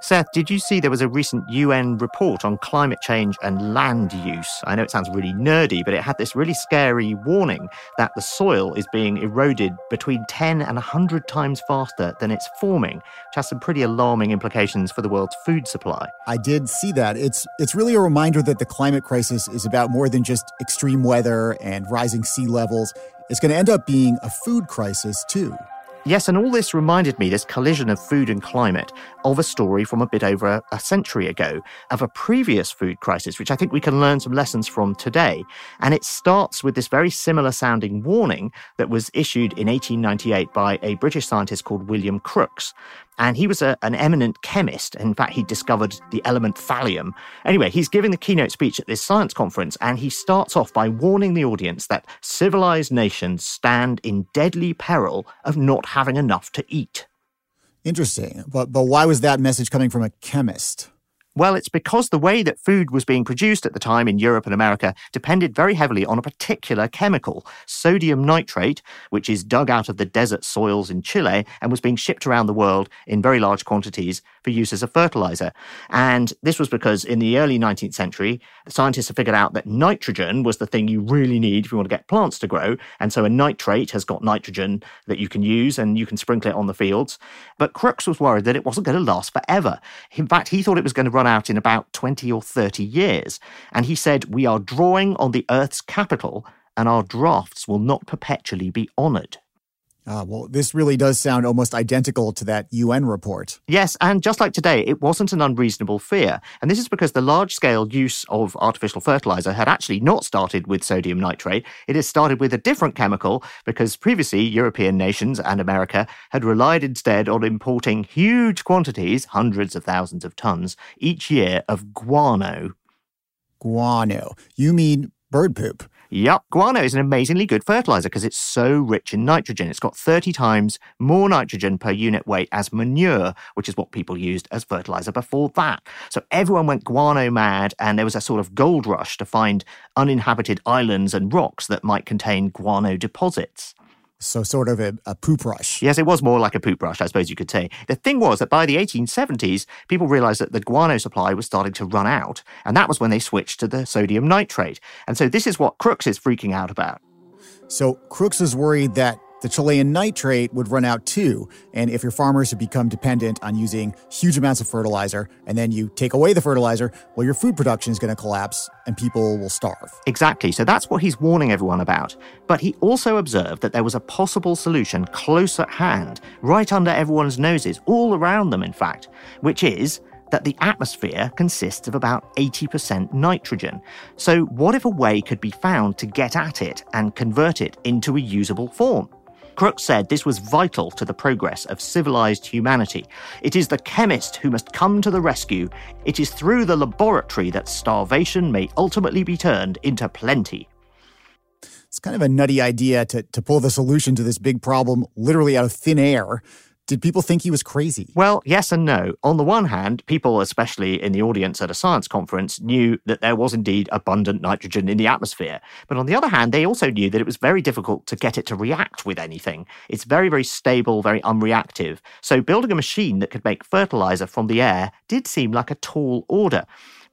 Seth, did you see there was a recent UN report on climate change and land use? I know it sounds really nerdy, but it had this really scary warning that the soil is being eroded between 10 and 100 times faster than it's forming, which has some pretty alarming implications for the world's food supply. I did see that. It's it's really a reminder that the climate crisis is about more than just extreme weather and rising sea levels. It's going to end up being a food crisis too. Yes, and all this reminded me, this collision of food and climate, of a story from a bit over a, century ago of a previous food crisis, which I think we can learn some lessons from today. And it starts with this very similar sounding warning that was issued in 1898 by a British scientist called William Crookes. And he was a, an eminent chemist. In fact, he discovered the element thallium. Anyway, he's giving the keynote speech at this science conference, and he starts off by warning the audience that civilized nations stand in deadly peril of not having enough to eat. Interesting. But, but why was that message coming from a chemist? Well, it's because the way that food was being produced at the time in Europe and America depended very heavily on a particular chemical, sodium nitrate, which is dug out of the desert soils in Chile and was being shipped around the world in very large quantities for use as a fertilizer. And this was because in the early 19th century, scientists have figured out that nitrogen was the thing you really need if you want to get plants to grow. And so a nitrate has got nitrogen that you can use and you can sprinkle it on the fields. But Crookes was worried that it wasn't going to last forever. In fact, he thought it was going to run out in about 20 or 30 years. And he said, We are drawing on the Earth's capital, and our drafts will not perpetually be honoured. Ah, well, this really does sound almost identical to that UN report. Yes, and just like today, it wasn't an unreasonable fear. And this is because the large scale use of artificial fertilizer had actually not started with sodium nitrate. It has started with a different chemical because previously European nations and America had relied instead on importing huge quantities, hundreds of thousands of tons, each year of guano. Guano. You mean bird poop? Yup, guano is an amazingly good fertilizer because it's so rich in nitrogen. It's got 30 times more nitrogen per unit weight as manure, which is what people used as fertilizer before that. So everyone went guano mad, and there was a sort of gold rush to find uninhabited islands and rocks that might contain guano deposits. So, sort of a, a, poop rush. Yes, it was more like a poop rush, I suppose you could say. The thing was that by the 1870s, people realized that the guano supply was starting to run out, and that was when they switched to the sodium nitrate. And so, this is what Crookes is freaking out about. So, Crookes is worried that the Chilean nitrate would run out too. And if your farmers have become dependent on using huge amounts of fertilizer and then you take away the fertilizer, well, your food production is going to collapse and people will starve. Exactly. So that's what he's warning everyone about. But he also observed that there was a possible solution close at hand, right under everyone's noses, all around them, in fact, which is that the atmosphere consists of about 80% nitrogen. So, what if a way could be found to get at it and convert it into a usable form? Crookes said this was vital to the progress of civilized humanity. It is the chemist who must come to the rescue. It is through the laboratory that starvation may ultimately be turned into plenty. It's kind of a nutty idea to, to pull the solution to this big problem literally out of thin air. Did people think he was crazy? Well, yes and no. On the one hand, people, especially in the audience at a science conference, knew that there was indeed abundant nitrogen in the atmosphere. But on the other hand, they also knew that it was very difficult to get it to react with anything. It's very, very stable, very unreactive. So building a machine that could make fertilizer from the air did seem like a tall order.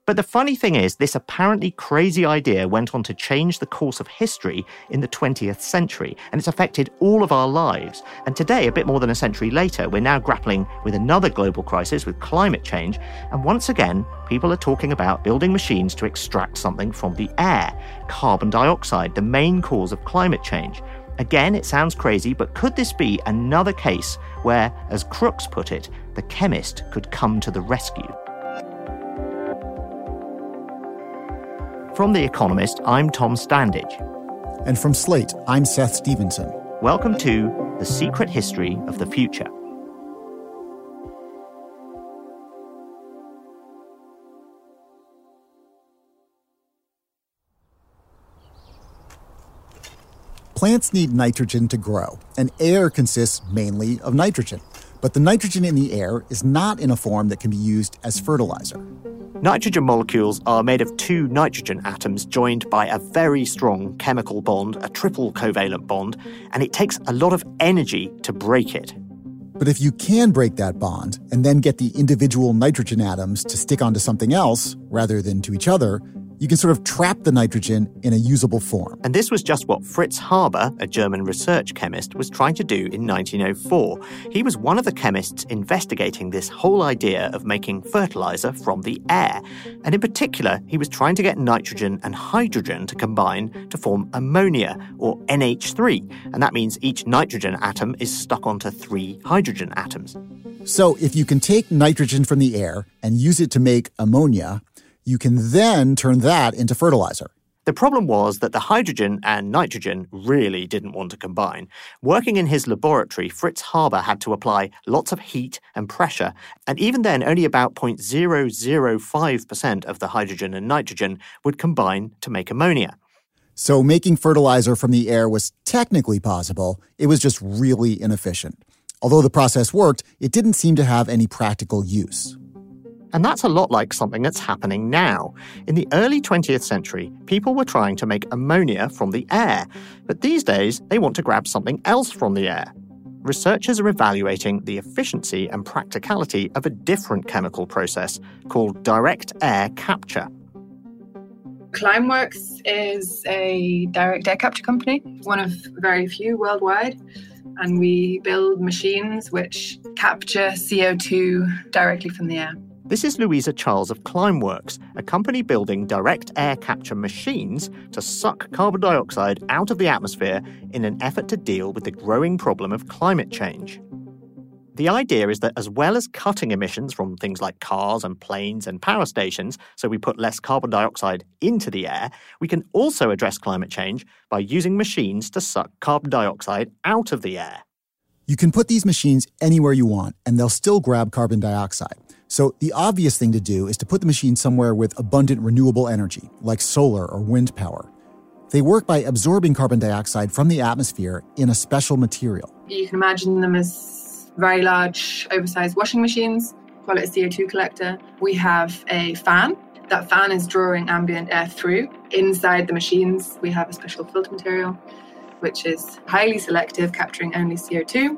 But the funny thing is, this apparently crazy idea went on to change the course of history in the 20th century, and it's affected all of our lives. And today, a bit more than a century later, we're now grappling with another global crisis with climate change. And once again, people are talking about building machines to extract something from the air carbon dioxide, the main cause of climate change. Again, it sounds crazy, but could this be another case where, as Crookes put it, the chemist could come to the rescue? From The Economist, I'm Tom Standage. And from Slate, I'm Seth Stevenson. Welcome to The Secret History of the Future. Plants need nitrogen to grow, and air consists mainly of nitrogen. But the nitrogen in the air is not in a form that can be used as fertilizer. Nitrogen molecules are made of two nitrogen atoms joined by a very strong chemical bond, a triple covalent bond, and it takes a lot of energy to break it. But if you can break that bond and then get the individual nitrogen atoms to stick onto something else rather than to each other, you can sort of trap the nitrogen in a usable form. And this was just what Fritz Haber, a German research chemist, was trying to do in 1904. He was one of the chemists investigating this whole idea of making fertilizer from the air. And in particular, he was trying to get nitrogen and hydrogen to combine to form ammonia, or NH3. And that means each nitrogen atom is stuck onto three hydrogen atoms. So if you can take nitrogen from the air and use it to make ammonia, you can then turn that into fertilizer. The problem was that the hydrogen and nitrogen really didn't want to combine. Working in his laboratory, Fritz Haber had to apply lots of heat and pressure, and even then, only about 0.005% of the hydrogen and nitrogen would combine to make ammonia. So, making fertilizer from the air was technically possible, it was just really inefficient. Although the process worked, it didn't seem to have any practical use. And that's a lot like something that's happening now. In the early 20th century, people were trying to make ammonia from the air, but these days they want to grab something else from the air. Researchers are evaluating the efficiency and practicality of a different chemical process called direct air capture. Climeworks is a direct air capture company, one of very few worldwide and we build machines which capture CO2 directly from the air. This is Louisa Charles of Climeworks, a company building direct air capture machines to suck carbon dioxide out of the atmosphere in an effort to deal with the growing problem of climate change. The idea is that as well as cutting emissions from things like cars and planes and power stations, so we put less carbon dioxide into the air, we can also address climate change by using machines to suck carbon dioxide out of the air. You can put these machines anywhere you want, and they'll still grab carbon dioxide. So the obvious thing to do is to put the machine somewhere with abundant renewable energy, like solar or wind power. They work by absorbing carbon dioxide from the atmosphere in a special material. You can imagine them as very large, oversized washing machines, call it a CO2 collector. We have a fan. That fan is drawing ambient air through. Inside the machines, we have a special filter material, which is highly selective, capturing only CO2.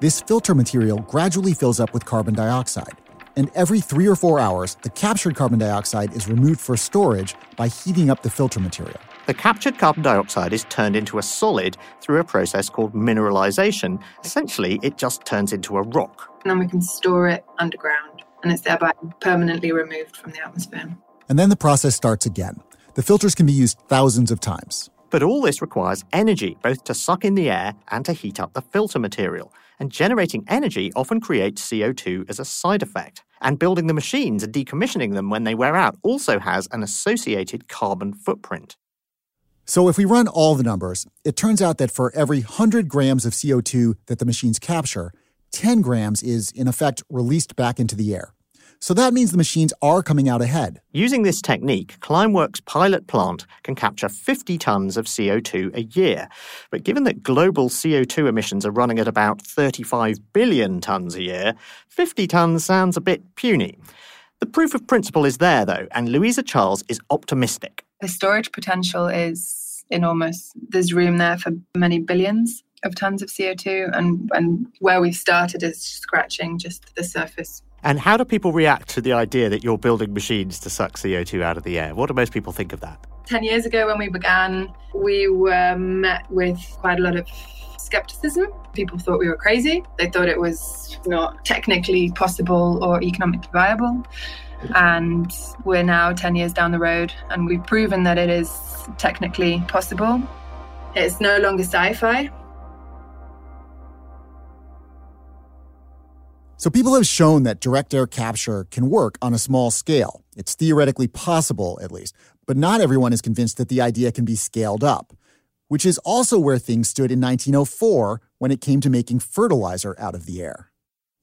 This filter material gradually fills up with carbon dioxide and every three or four hours, the captured carbon dioxide is removed for storage by heating up the filter material. The captured carbon dioxide is turned into a solid through a process called mineralization. Essentially, it just turns into a rock. And then we can store it underground, and it's thereby permanently removed from the atmosphere. And then the process starts again. The filters can be used thousands of times. But all this requires energy, both to suck in the air and to heat up the filter material. And generating energy often creates CO2 as a side effect. And building the machines and decommissioning them when they wear out also has an associated carbon footprint. So, if we run all the numbers, it turns out that for every 100 grams of CO2 that the machines capture, 10 grams is, in effect, released back into the air. So that means the machines are coming out ahead. Using this technique, Climeworks' pilot plant can capture 50 tons of CO2 a year. But given that global CO2 emissions are running at about 35 billion tons a year, 50 tons sounds a bit puny. The proof of principle is there, though, and Louisa Charles is optimistic. The storage potential is enormous. There's room there for many billions of tons of CO2, and, and where we've started is scratching just the surface. And how do people react to the idea that you're building machines to suck CO2 out of the air? What do most people think of that? 10 years ago, when we began, we were met with quite a lot of skepticism. People thought we were crazy. They thought it was not technically possible or economically viable. And we're now 10 years down the road, and we've proven that it is technically possible. It's no longer sci fi. So people have shown that direct air capture can work on a small scale. It's theoretically possible, at least. But not everyone is convinced that the idea can be scaled up, which is also where things stood in 1904 when it came to making fertilizer out of the air.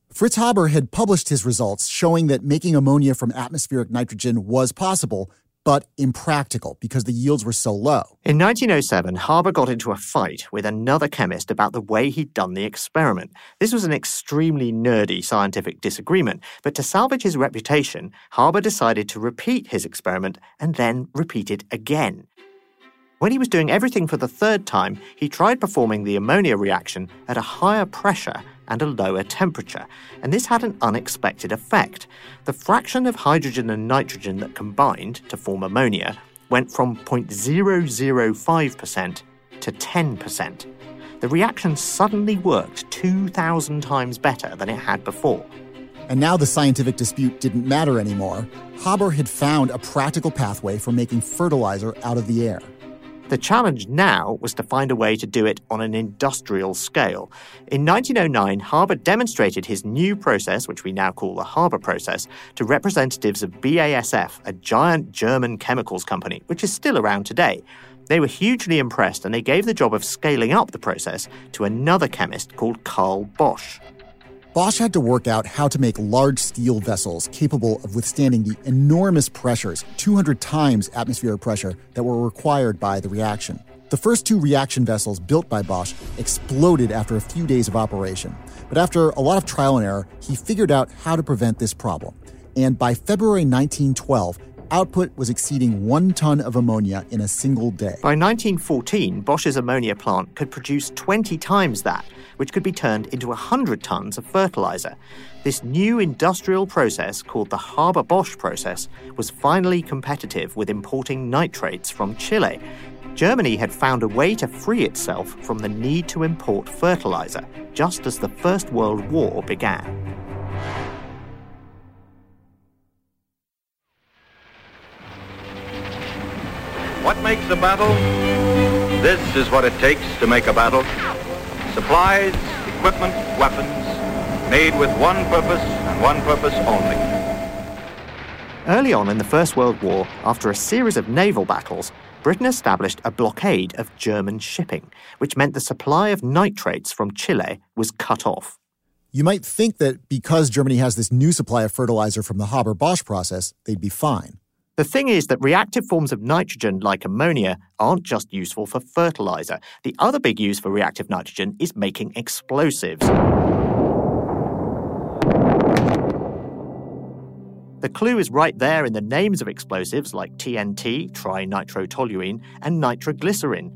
Fritz Haber had published his results showing that making ammonia from atmospheric nitrogen was possible, but impractical because the yields were so low. In 1907, Haber got into a fight with another chemist about the way he'd done the experiment. This was an extremely nerdy scientific disagreement, but to salvage his reputation, Haber decided to repeat his experiment and then repeat it again. When he was doing everything for the third time, he tried performing the ammonia reaction at a higher pressure and a lower temperature, and this had an unexpected effect. The fraction of hydrogen and nitrogen that combined to form ammonia went from 0.005% to 10%. The reaction suddenly worked 2,000 times better than it had before. And now the scientific dispute didn't matter anymore. Haber had found a practical pathway for making fertilizer out of the air. The challenge now was to find a way to do it on an industrial scale. In 1909, Haber demonstrated his new process, which we now call the Haber process, to representatives of BASF, a giant German chemicals company, which is still around today. They were hugely impressed and they gave the job of scaling up the process to another chemist called Carl Bosch. Bosch had to work out how to make large steel vessels capable of withstanding the enormous pressures, 200 times atmospheric pressure, that were required by the reaction. The first two reaction vessels built by Bosch exploded after a few days of operation. But after a lot of trial and error, he figured out how to prevent this problem. And by February 1912, output was exceeding one ton of ammonia in a single day. By 1914, Bosch's ammonia plant could produce 20 times that, which could be turned into 100 tons of fertilizer. This new industrial process, called the Haber Bosch process, was finally competitive with importing nitrates from Chile. Germany had found a way to free itself from the need to import fertilizer, just as the First World War began. What makes a battle? This is what it takes to make a battle. Supplies, equipment, weapons, made with one purpose and one purpose only. Early on in the First World War, after a series of naval battles, Britain established a blockade of German shipping, which meant the supply of nitrates from Chile was cut off. You might think that because Germany has this new supply of fertilizer from the Haber Bosch process, they'd be fine. The thing is that reactive forms of nitrogen, like ammonia, aren't just useful for fertilizer. The other big use for reactive nitrogen is making explosives. The clue is right there in the names of explosives like TNT, trinitrotoluene, and nitroglycerin.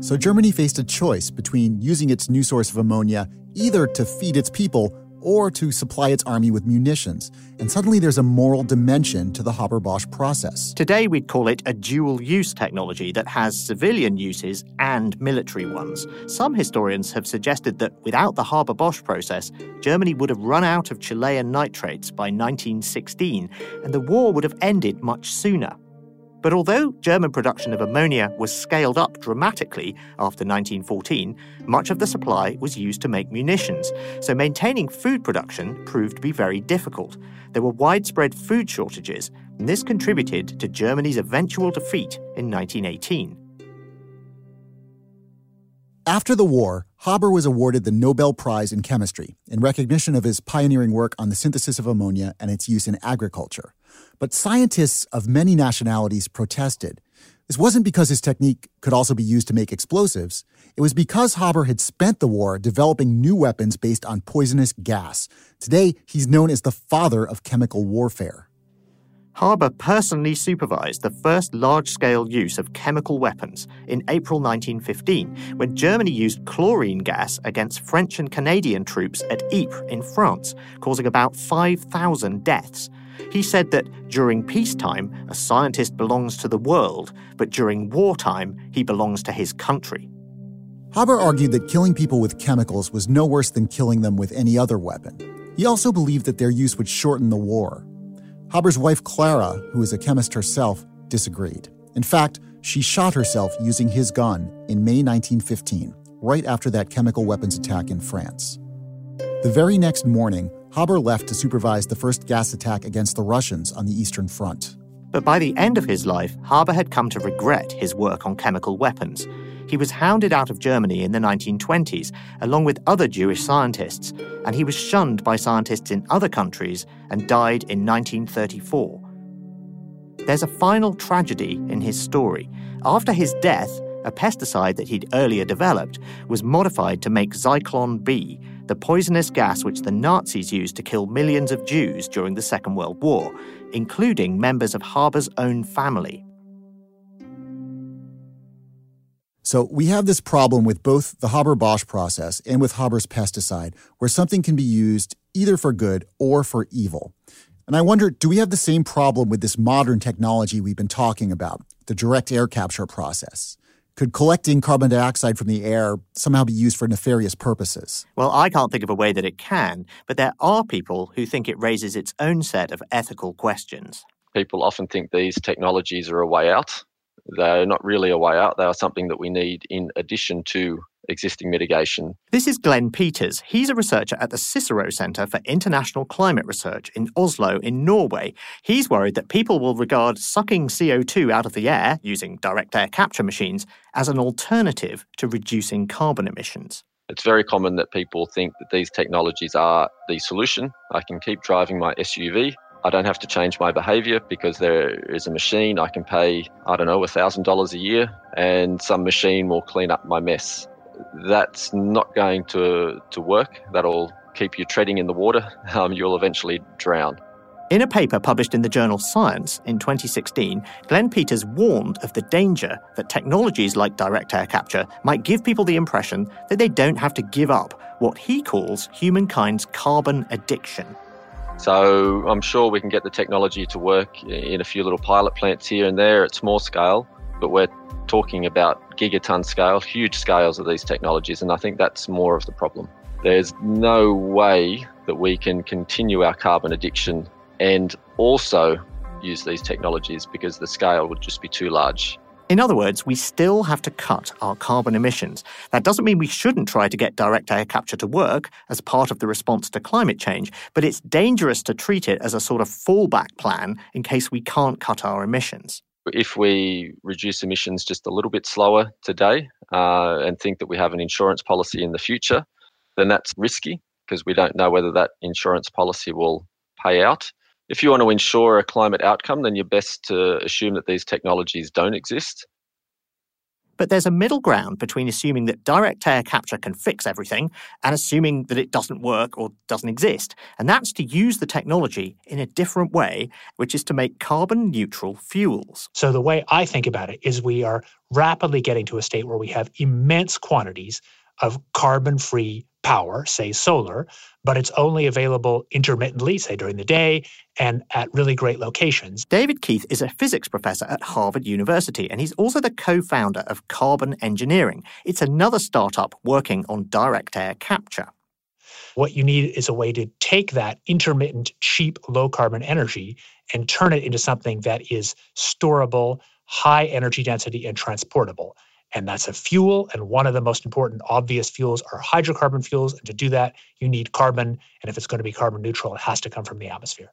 So Germany faced a choice between using its new source of ammonia either to feed its people or to supply its army with munitions. And suddenly there's a moral dimension to the Haber Bosch process. Today, we'd call it a dual use technology that has civilian uses and military ones. Some historians have suggested that without the Haber Bosch process, Germany would have run out of Chilean nitrates by 1916, and the war would have ended much sooner. But although German production of ammonia was scaled up dramatically after 1914, much of the supply was used to make munitions, so maintaining food production proved to be very difficult. There were widespread food shortages, and this contributed to Germany's eventual defeat in 1918. After the war, Haber was awarded the Nobel Prize in Chemistry in recognition of his pioneering work on the synthesis of ammonia and its use in agriculture. But scientists of many nationalities protested. This wasn't because his technique could also be used to make explosives. It was because Haber had spent the war developing new weapons based on poisonous gas. Today, he's known as the father of chemical warfare. Haber personally supervised the first large scale use of chemical weapons in April 1915 when Germany used chlorine gas against French and Canadian troops at Ypres in France, causing about 5,000 deaths. He said that during peacetime, a scientist belongs to the world, but during wartime, he belongs to his country. Haber argued that killing people with chemicals was no worse than killing them with any other weapon. He also believed that their use would shorten the war. Haber's wife, Clara, who was a chemist herself, disagreed. In fact, she shot herself using his gun in May 1915, right after that chemical weapons attack in France. The very next morning, Haber left to supervise the first gas attack against the Russians on the Eastern Front. But by the end of his life, Haber had come to regret his work on chemical weapons. He was hounded out of Germany in the 1920s, along with other Jewish scientists, and he was shunned by scientists in other countries and died in 1934. There's a final tragedy in his story. After his death, a pesticide that he'd earlier developed was modified to make Zyklon B, the poisonous gas which the Nazis used to kill millions of Jews during the Second World War, including members of Haber's own family. So we have this problem with both the Haber Bosch process and with Haber's pesticide, where something can be used either for good or for evil. And I wonder do we have the same problem with this modern technology we've been talking about, the direct air capture process? Could collecting carbon dioxide from the air somehow be used for nefarious purposes? Well, I can't think of a way that it can, but there are people who think it raises its own set of ethical questions. People often think these technologies are a way out. They're not really a way out, they are something that we need in addition to existing mitigation. This is Glenn Peters. He's a researcher at the Cicero Centre for International Climate Research in Oslo, in Norway. He's worried that people will regard sucking CO2 out of the air using direct air capture machines as an alternative to reducing carbon emissions. It's very common that people think that these technologies are the solution. I can keep driving my SUV. I don't have to change my behavior because there is a machine I can pay, I don't know, $1,000 a year, and some machine will clean up my mess that's not going to, to work. That'll keep you treading in the water. Um, you'll eventually drown. In a paper published in the journal Science in 2016, Glenn Peters warned of the danger that technologies like direct air capture might give people the impression that they don't have to give up what he calls humankind's carbon addiction. So I'm sure we can get the technology to work in a few little pilot plants here and there at small scale, but we're talking about gigaton scale, huge scales of these technologies, and I think that's more of the problem. There's no way that we can continue our carbon addiction and also use these technologies because the scale would just be too large. In other words, we still have to cut our carbon emissions. That doesn't mean we shouldn't try to get direct air capture to work as part of the response to climate change, but it's dangerous to treat it as a sort of fallback plan in case we can't cut our emissions if we reduce emissions just a little bit slower today uh, and think that we have an insurance policy in the future, then that's risky because we don't know whether that insurance policy will pay out. If you want to ensure a climate outcome, then you're best to assume that these technologies don't exist but there's a middle ground between assuming that direct air capture can fix everything and assuming that it doesn't work or doesn't exist. And that's to use the technology in a different way, which is to make carbon neutral fuels. So the way I think about it is we are rapidly getting to a state where we have immense quantities of carbon free power, say solar, but it's only available intermittently, say during the day, and at really great locations. David Keith is a physics professor at Harvard University, and he's also the co founder of Carbon Engineering. It's another startup working on direct air capture. What you need is a way to take that intermittent, cheap, low carbon energy and turn it into something that is storable, high energy density, and transportable and that's a fuel. And one of the most important obvious fuels are hydrocarbon fuels. And to do that, you need carbon. And if it's going to be carbon neutral, it has to come from the atmosphere.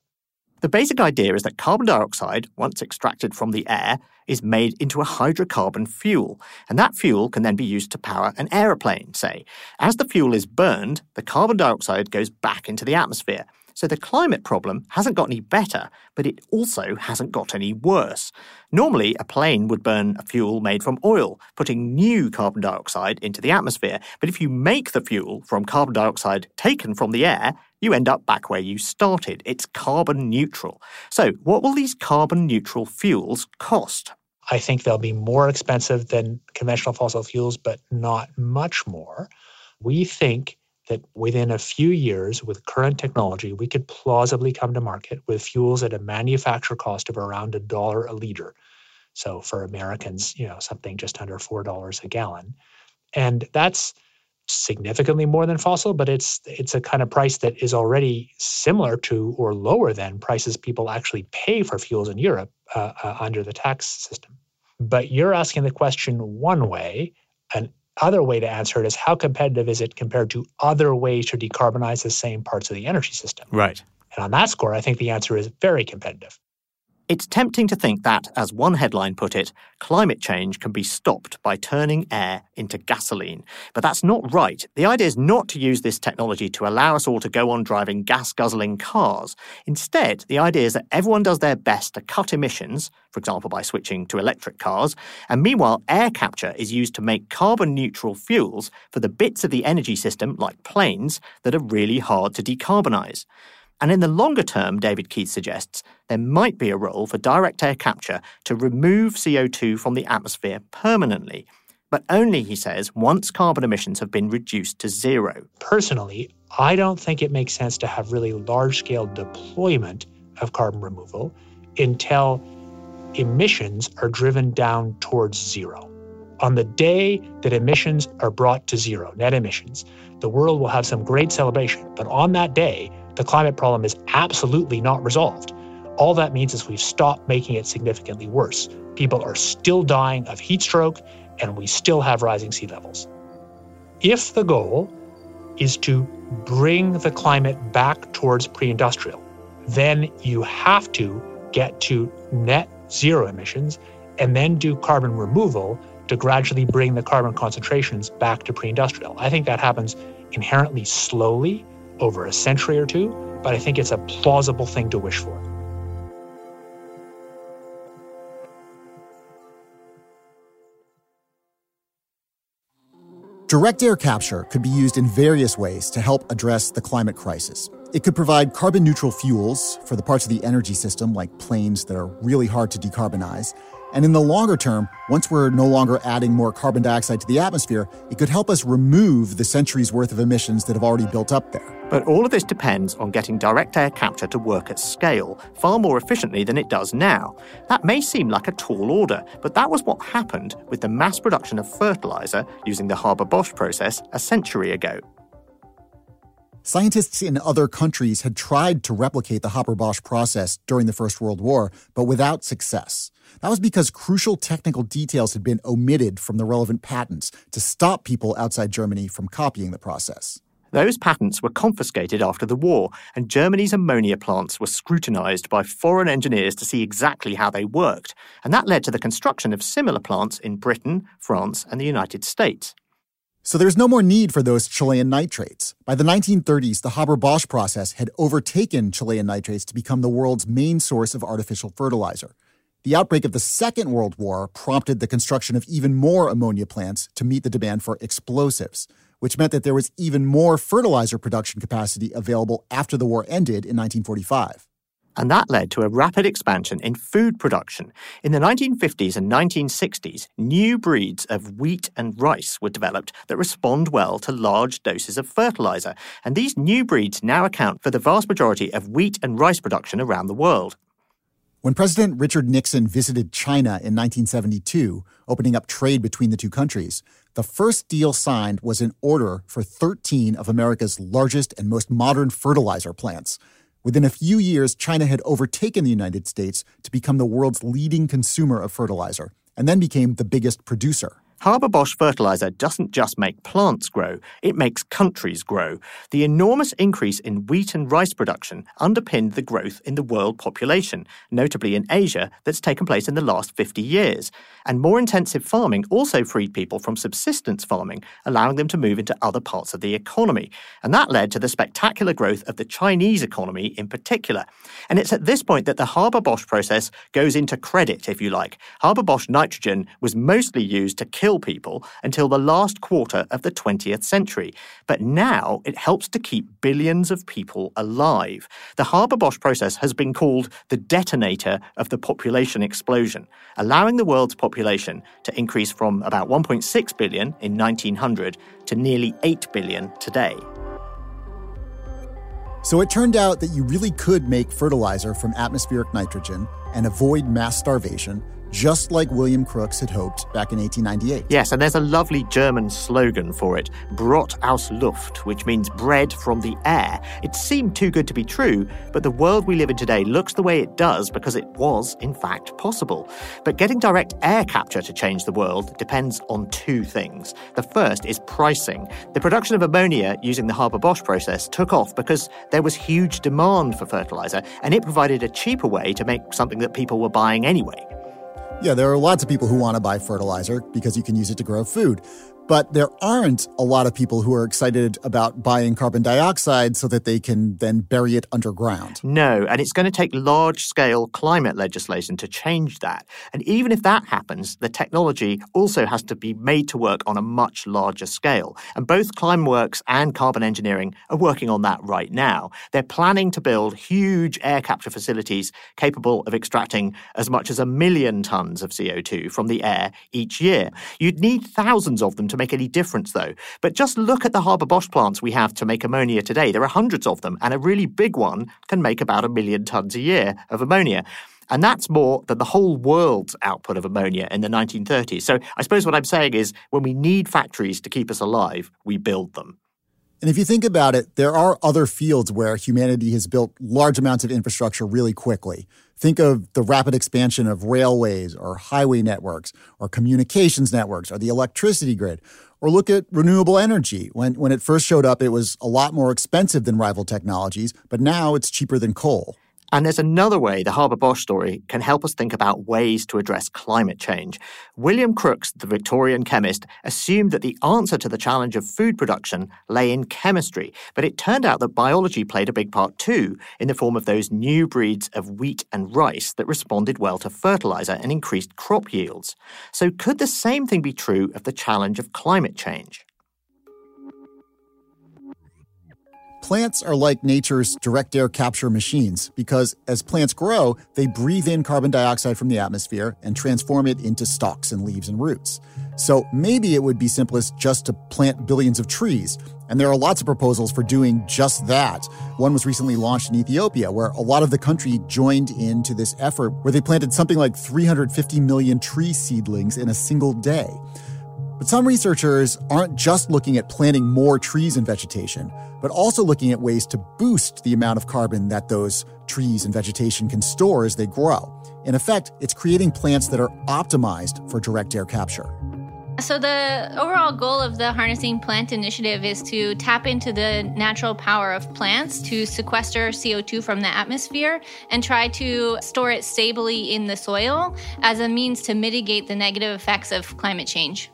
The basic idea is that carbon dioxide, once extracted from the air, is made into a hydrocarbon fuel, and that fuel can then be used to power an aeroplane, say. As the fuel is burned, the carbon dioxide goes back into the atmosphere, so the climate problem hasn't got any better, but it also hasn't got any worse. Normally, a plane would burn a fuel made from oil, putting new carbon dioxide into the atmosphere. But if you make the fuel from carbon dioxide taken from the air, you end up back where you started. It's carbon neutral. So, what will these carbon neutral fuels cost? I think they'll be more expensive than conventional fossil fuels, but not much more. We think that within a few years, with current technology, we could plausibly come to market with fuels at a manufacturer cost of around a dollar a liter. So for Americans, you know, something just under four dollars a gallon, and that's significantly more than fossil, but it's it's a kind of price that is already similar to or lower than prices people actually pay for fuels in Europe uh, uh, under the tax system. But you're asking the question one way, and other way to answer it is how competitive is it compared to other ways to decarbonize the same parts of the energy system? Right. And on that score, I think the answer is very competitive. It's tempting to think that, as one headline put it, climate change can be stopped by turning air into gasoline. But that's not right. The idea is not to use this technology to allow us all to go on driving gas guzzling cars. Instead, the idea is that everyone does their best to cut emissions, for example, by switching to electric cars, and meanwhile, air capture is used to make carbon neutral fuels for the bits of the energy system, like planes, that are really hard to decarbonize. And in the longer term, David Keith suggests, there might be a role for direct air capture to remove CO2 from the atmosphere permanently. but only, he says, once carbon emissions have been reduced to zero. Personally, I don't think it makes sense to have really large scale deployment of carbon removal until emissions are driven down towards zero. On the day that emissions are brought to zero, net emissions, the world will have some great celebration. But on that day, the climate problem is absolutely not resolved. All that means is we've stopped making it significantly worse. People are still dying of heat stroke, and we still have rising sea levels. If the goal is to bring the climate back towards pre industrial, then you have to get to net zero emissions and then do carbon removal to gradually bring the carbon concentrations back to pre industrial. I think that happens inherently slowly over a century or two, but I think it's a plausible thing to wish for. Direct air capture could be used in various ways to help address the climate crisis. It could provide carbon neutral fuels for the parts of the energy system, like planes that are really hard to decarbonize. And in the longer term, once we're no longer adding more carbon dioxide to the atmosphere, it could help us remove the centuries worth of emissions that have already built up there. But all of this depends on getting direct air capture to work at scale, far more efficiently than it does now. That may seem like a tall order, but that was what happened with the mass production of fertilizer using the Haber Bosch process a century ago. Scientists in other countries had tried to replicate the Haber Bosch process during the First World War, but without success. That was because crucial technical details had been omitted from the relevant patents to stop people outside Germany from copying the process. Those patents were confiscated after the war, and Germany's ammonia plants were scrutinized by foreign engineers to see exactly how they worked, and that led to the construction of similar plants in Britain, France, and the United States. So there's no more need for those Chilean nitrates. By the 1930s, the Haber Bosch process had overtaken Chilean nitrates to become the world's main source of artificial fertilizer. The outbreak of the Second World War prompted the construction of even more ammonia plants to meet the demand for explosives, which meant that there was even more fertilizer production capacity available after the war ended in 1945 and that led to a rapid expansion in food production. In the 1950s and 1960s, new breeds of wheat and rice were developed that respond well to large doses of fertilizer, and these new breeds now account for the vast majority of wheat and rice production around the world. When President Richard Nixon visited China in 1972, opening up trade between the two countries, the first deal signed was an order for 13 of America's largest and most modern fertilizer plants. Within a few years, China had overtaken the United States to become the world's leading consumer of fertilizer and then became the biggest producer. Haber Bosch fertilizer doesn't just make plants grow, it makes countries grow. The enormous increase in wheat and rice production underpinned the growth in the world population, notably in Asia, that's taken place in the last 50 years. And more intensive farming also freed people from subsistence farming, allowing them to move into other parts of the economy. And that led to the spectacular growth of the Chinese economy in particular. And it's at this point that the Haber Bosch process goes into credit, if you like. Haber Bosch nitrogen was mostly used to kill kill people until the last quarter of the 20th century. But now it helps to keep billions of people alive. The Haber Bosch process has been called the detonator of the population explosion, allowing the world's population to increase from about 1.6 billion in 1900 to nearly 8 billion today. So it turned out that you really could make fertilizer from atmospheric nitrogen and avoid mass starvation just like William Crookes had hoped back in 1898. Yes, and there's a lovely German slogan for it, Brot aus Luft, which means bread from the air. It seemed too good to be true, but the world we live in today looks the way it does because it was, in fact, possible. But getting direct air capture to change the world depends on two things. The first is pricing. The production of ammonia using the Haber Bosch process took off because there was huge demand for fertilizer, and it provided a cheaper way to make something that people were buying anyway. Yeah, there are lots of people who want to buy fertilizer because you can use it to grow food. But there aren't a lot of people who are excited about buying carbon dioxide so that they can then bury it underground. No, and it's going to take large scale climate legislation to change that. And even if that happens, the technology also has to be made to work on a much larger scale. And both Climeworks and Carbon Engineering are working on that right now. They're planning to build huge air capture facilities capable of extracting as much as a million tons of CO2 from the air each year. You'd need thousands of them to make any difference, though. But just look at the Haber Bosch plants we have to make ammonia today. There are hundreds of them, and a really big one can make about a million tons a year of ammonia. And that's more than the whole world's output of ammonia in the 1930s. So I suppose what I'm saying is when we need factories to keep us alive, we build them. And if you think about it, there are other fields where humanity has built large amounts of infrastructure really quickly. Think of the rapid expansion of railways or highway networks or communications networks or the electricity grid. Or look at renewable energy. When, when it first showed up, it was a lot more expensive than rival technologies, but now it's cheaper than coal. And there's another way the Haber Bosch story can help us think about ways to address climate change. William Crookes, the Victorian chemist, assumed that the answer to the challenge of food production lay in chemistry, but it turned out that biology played a big part too, in the form of those new breeds of wheat and rice that responded well to fertilizer and increased crop yields. So, could the same thing be true of the challenge of climate change? Plants are like nature's direct air capture machines because as plants grow, they breathe in carbon dioxide from the atmosphere and transform it into stalks and leaves and roots. So maybe it would be simplest just to plant billions of trees. And there are lots of proposals for doing just that. One was recently launched in Ethiopia, where a lot of the country joined into this effort, where they planted something like 350 million tree seedlings in a single day. But some researchers aren't just looking at planting more trees and vegetation, but also looking at ways to boost the amount of carbon that those trees and vegetation can store as they grow. In effect, it's creating plants that are optimized for direct air capture. So, the overall goal of the Harnessing Plant Initiative is to tap into the natural power of plants to sequester CO2 from the atmosphere and try to store it stably in the soil as a means to mitigate the negative effects of climate change.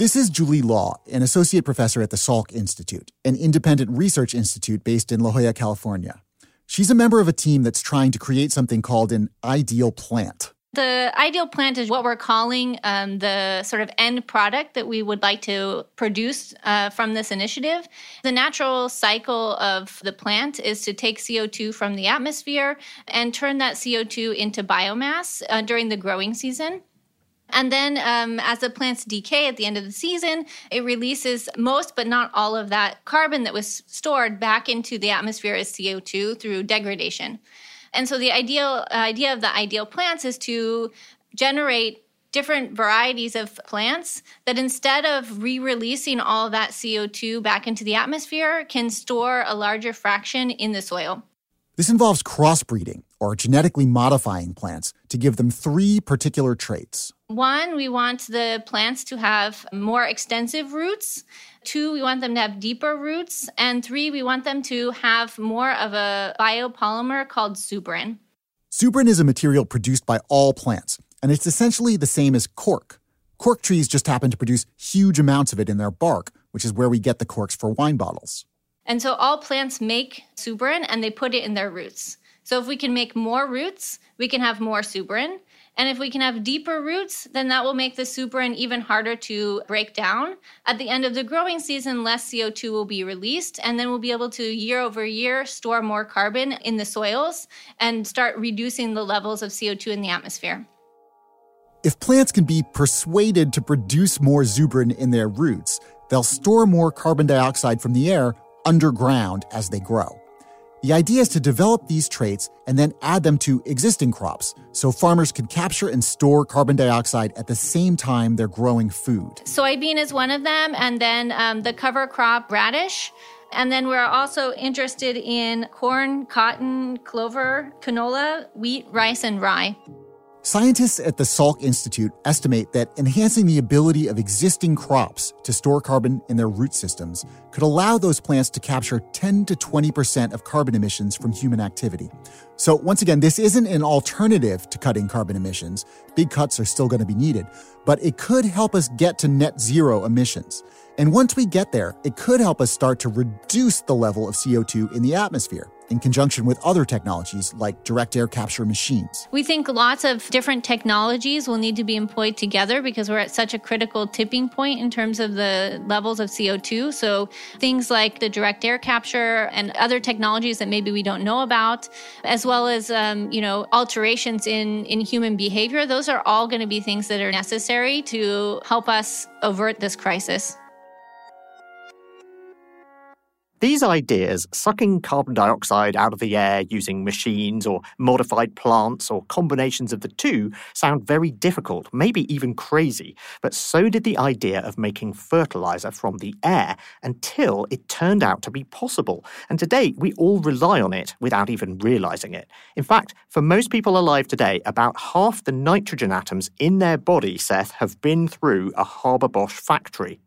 This is Julie Law, an associate professor at the Salk Institute, an independent research institute based in La Jolla, California. She's a member of a team that's trying to create something called an ideal plant. The ideal plant is what we're calling um, the sort of end product that we would like to produce uh, from this initiative. The natural cycle of the plant is to take CO2 from the atmosphere and turn that CO2 into biomass uh, during the growing season. And then, um, as the plants decay at the end of the season, it releases most but not all of that carbon that was stored back into the atmosphere as CO2 through degradation. And so, the ideal idea of the ideal plants is to generate different varieties of plants that instead of re releasing all that CO2 back into the atmosphere, can store a larger fraction in the soil. This involves crossbreeding or genetically modifying plants to give them three particular traits. One, we want the plants to have more extensive roots. Two, we want them to have deeper roots. And three, we want them to have more of a biopolymer called suberin. Suberin is a material produced by all plants, and it's essentially the same as cork. Cork trees just happen to produce huge amounts of it in their bark, which is where we get the corks for wine bottles. And so all plants make suberin and they put it in their roots. So if we can make more roots, we can have more suberin. And if we can have deeper roots, then that will make the suberin even harder to break down. At the end of the growing season, less CO2 will be released, and then we'll be able to year over year store more carbon in the soils and start reducing the levels of CO2 in the atmosphere. If plants can be persuaded to produce more suberin in their roots, they'll store more carbon dioxide from the air underground as they grow. The idea is to develop these traits and then add them to existing crops so farmers can capture and store carbon dioxide at the same time they're growing food. Soybean is one of them, and then um, the cover crop radish. And then we're also interested in corn, cotton, clover, canola, wheat, rice, and rye. Scientists at the Salk Institute estimate that enhancing the ability of existing crops to store carbon in their root systems could allow those plants to capture 10 to 20% of carbon emissions from human activity. So, once again, this isn't an alternative to cutting carbon emissions. Big cuts are still going to be needed, but it could help us get to net zero emissions. And once we get there, it could help us start to reduce the level of CO2 in the atmosphere in conjunction with other technologies like direct air capture machines. We think lots of different technologies will need to be employed together because we're at such a critical tipping point in terms of the levels of CO2. So things like the direct air capture and other technologies that maybe we don't know about, as well as um, you know alterations in in human behavior, those are all going to be things that are necessary to help us avert this crisis. These ideas, sucking carbon dioxide out of the air using machines or modified plants or combinations of the two, sound very difficult, maybe even crazy. But so did the idea of making fertilizer from the air until it turned out to be possible. And today, we all rely on it without even realizing it. In fact, for most people alive today, about half the nitrogen atoms in their body, Seth, have been through a Haber Bosch factory.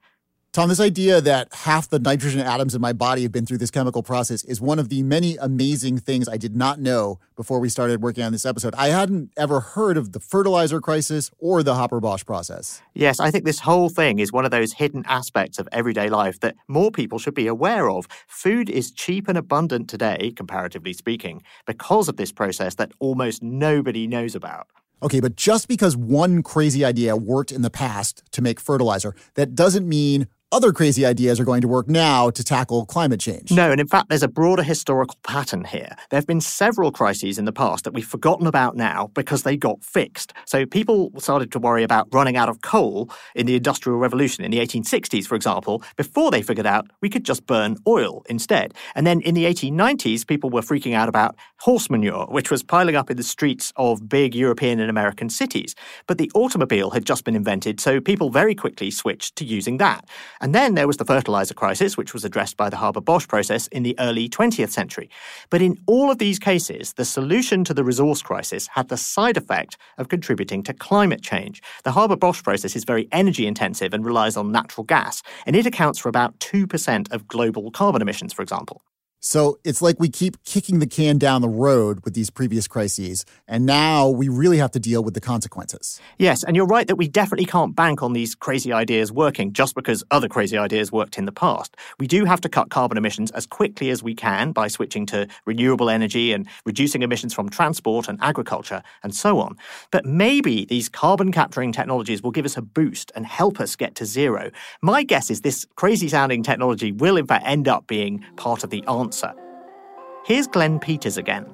Tom, this idea that half the nitrogen atoms in my body have been through this chemical process is one of the many amazing things I did not know before we started working on this episode. I hadn't ever heard of the fertilizer crisis or the Haber Bosch process. Yes, I think this whole thing is one of those hidden aspects of everyday life that more people should be aware of. Food is cheap and abundant today, comparatively speaking, because of this process that almost nobody knows about. Okay, but just because one crazy idea worked in the past to make fertilizer, that doesn't mean other crazy ideas are going to work now to tackle climate change. No, and in fact, there's a broader historical pattern here. There have been several crises in the past that we've forgotten about now because they got fixed. So people started to worry about running out of coal in the Industrial Revolution in the 1860s, for example, before they figured out we could just burn oil instead. And then in the 1890s, people were freaking out about horse manure, which was piling up in the streets of big European and American cities. But the automobile had just been invented, so people very quickly switched to using that. And then there was the fertilizer crisis, which was addressed by the Haber Bosch process in the early 20th century. But in all of these cases, the solution to the resource crisis had the side effect of contributing to climate change. The Haber Bosch process is very energy intensive and relies on natural gas, and it accounts for about 2% of global carbon emissions, for example. So it's like we keep kicking the can down the road with these previous crises, and now we really have to deal with the consequences. Yes, and you're right that we definitely can't bank on these crazy ideas working just because other crazy ideas worked in the past. We do have to cut carbon emissions as quickly as we can by switching to renewable energy and reducing emissions from transport and agriculture and so on. But maybe these carbon capturing technologies will give us a boost and help us get to zero. My guess is this crazy sounding technology will, in fact, end up being part of the answer answer. Here's Glen Peters again.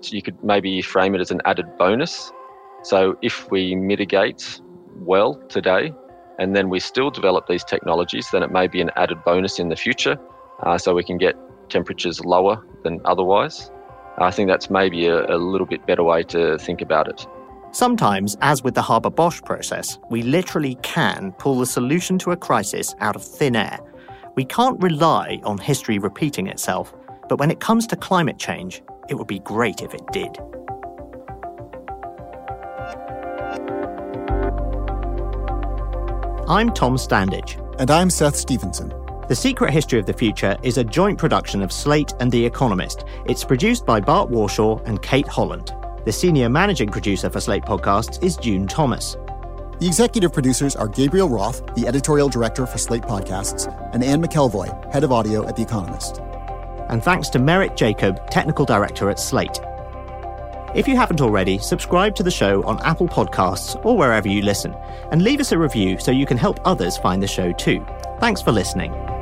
So you could maybe frame it as an added bonus. So if we mitigate well today, and then we still develop these technologies, then it may be an added bonus in the future. Uh, so we can get temperatures lower than otherwise. I think that's maybe a, a little bit better way to think about it. Sometimes, as with the Haber Bosch process, we literally can pull the solution to a crisis out of thin air. We can't rely on history repeating itself. But when it comes to climate change, it would be great if it did. I'm Tom Standage. And I'm Seth Stevenson. The Secret History of the Future is a joint production of Slate and The Economist. It's produced by Bart Warshaw and Kate Holland. The senior managing producer for Slate Podcasts is June Thomas. The executive producers are Gabriel Roth, the editorial director for Slate Podcasts, and Anne McElvoy, head of audio at The Economist and thanks to Merritt Jacob, Technical Director at Slate. If you haven't already, subscribe to the show on Apple Podcasts or wherever you listen, and leave us a review so you can help others find the show too. Thanks for listening.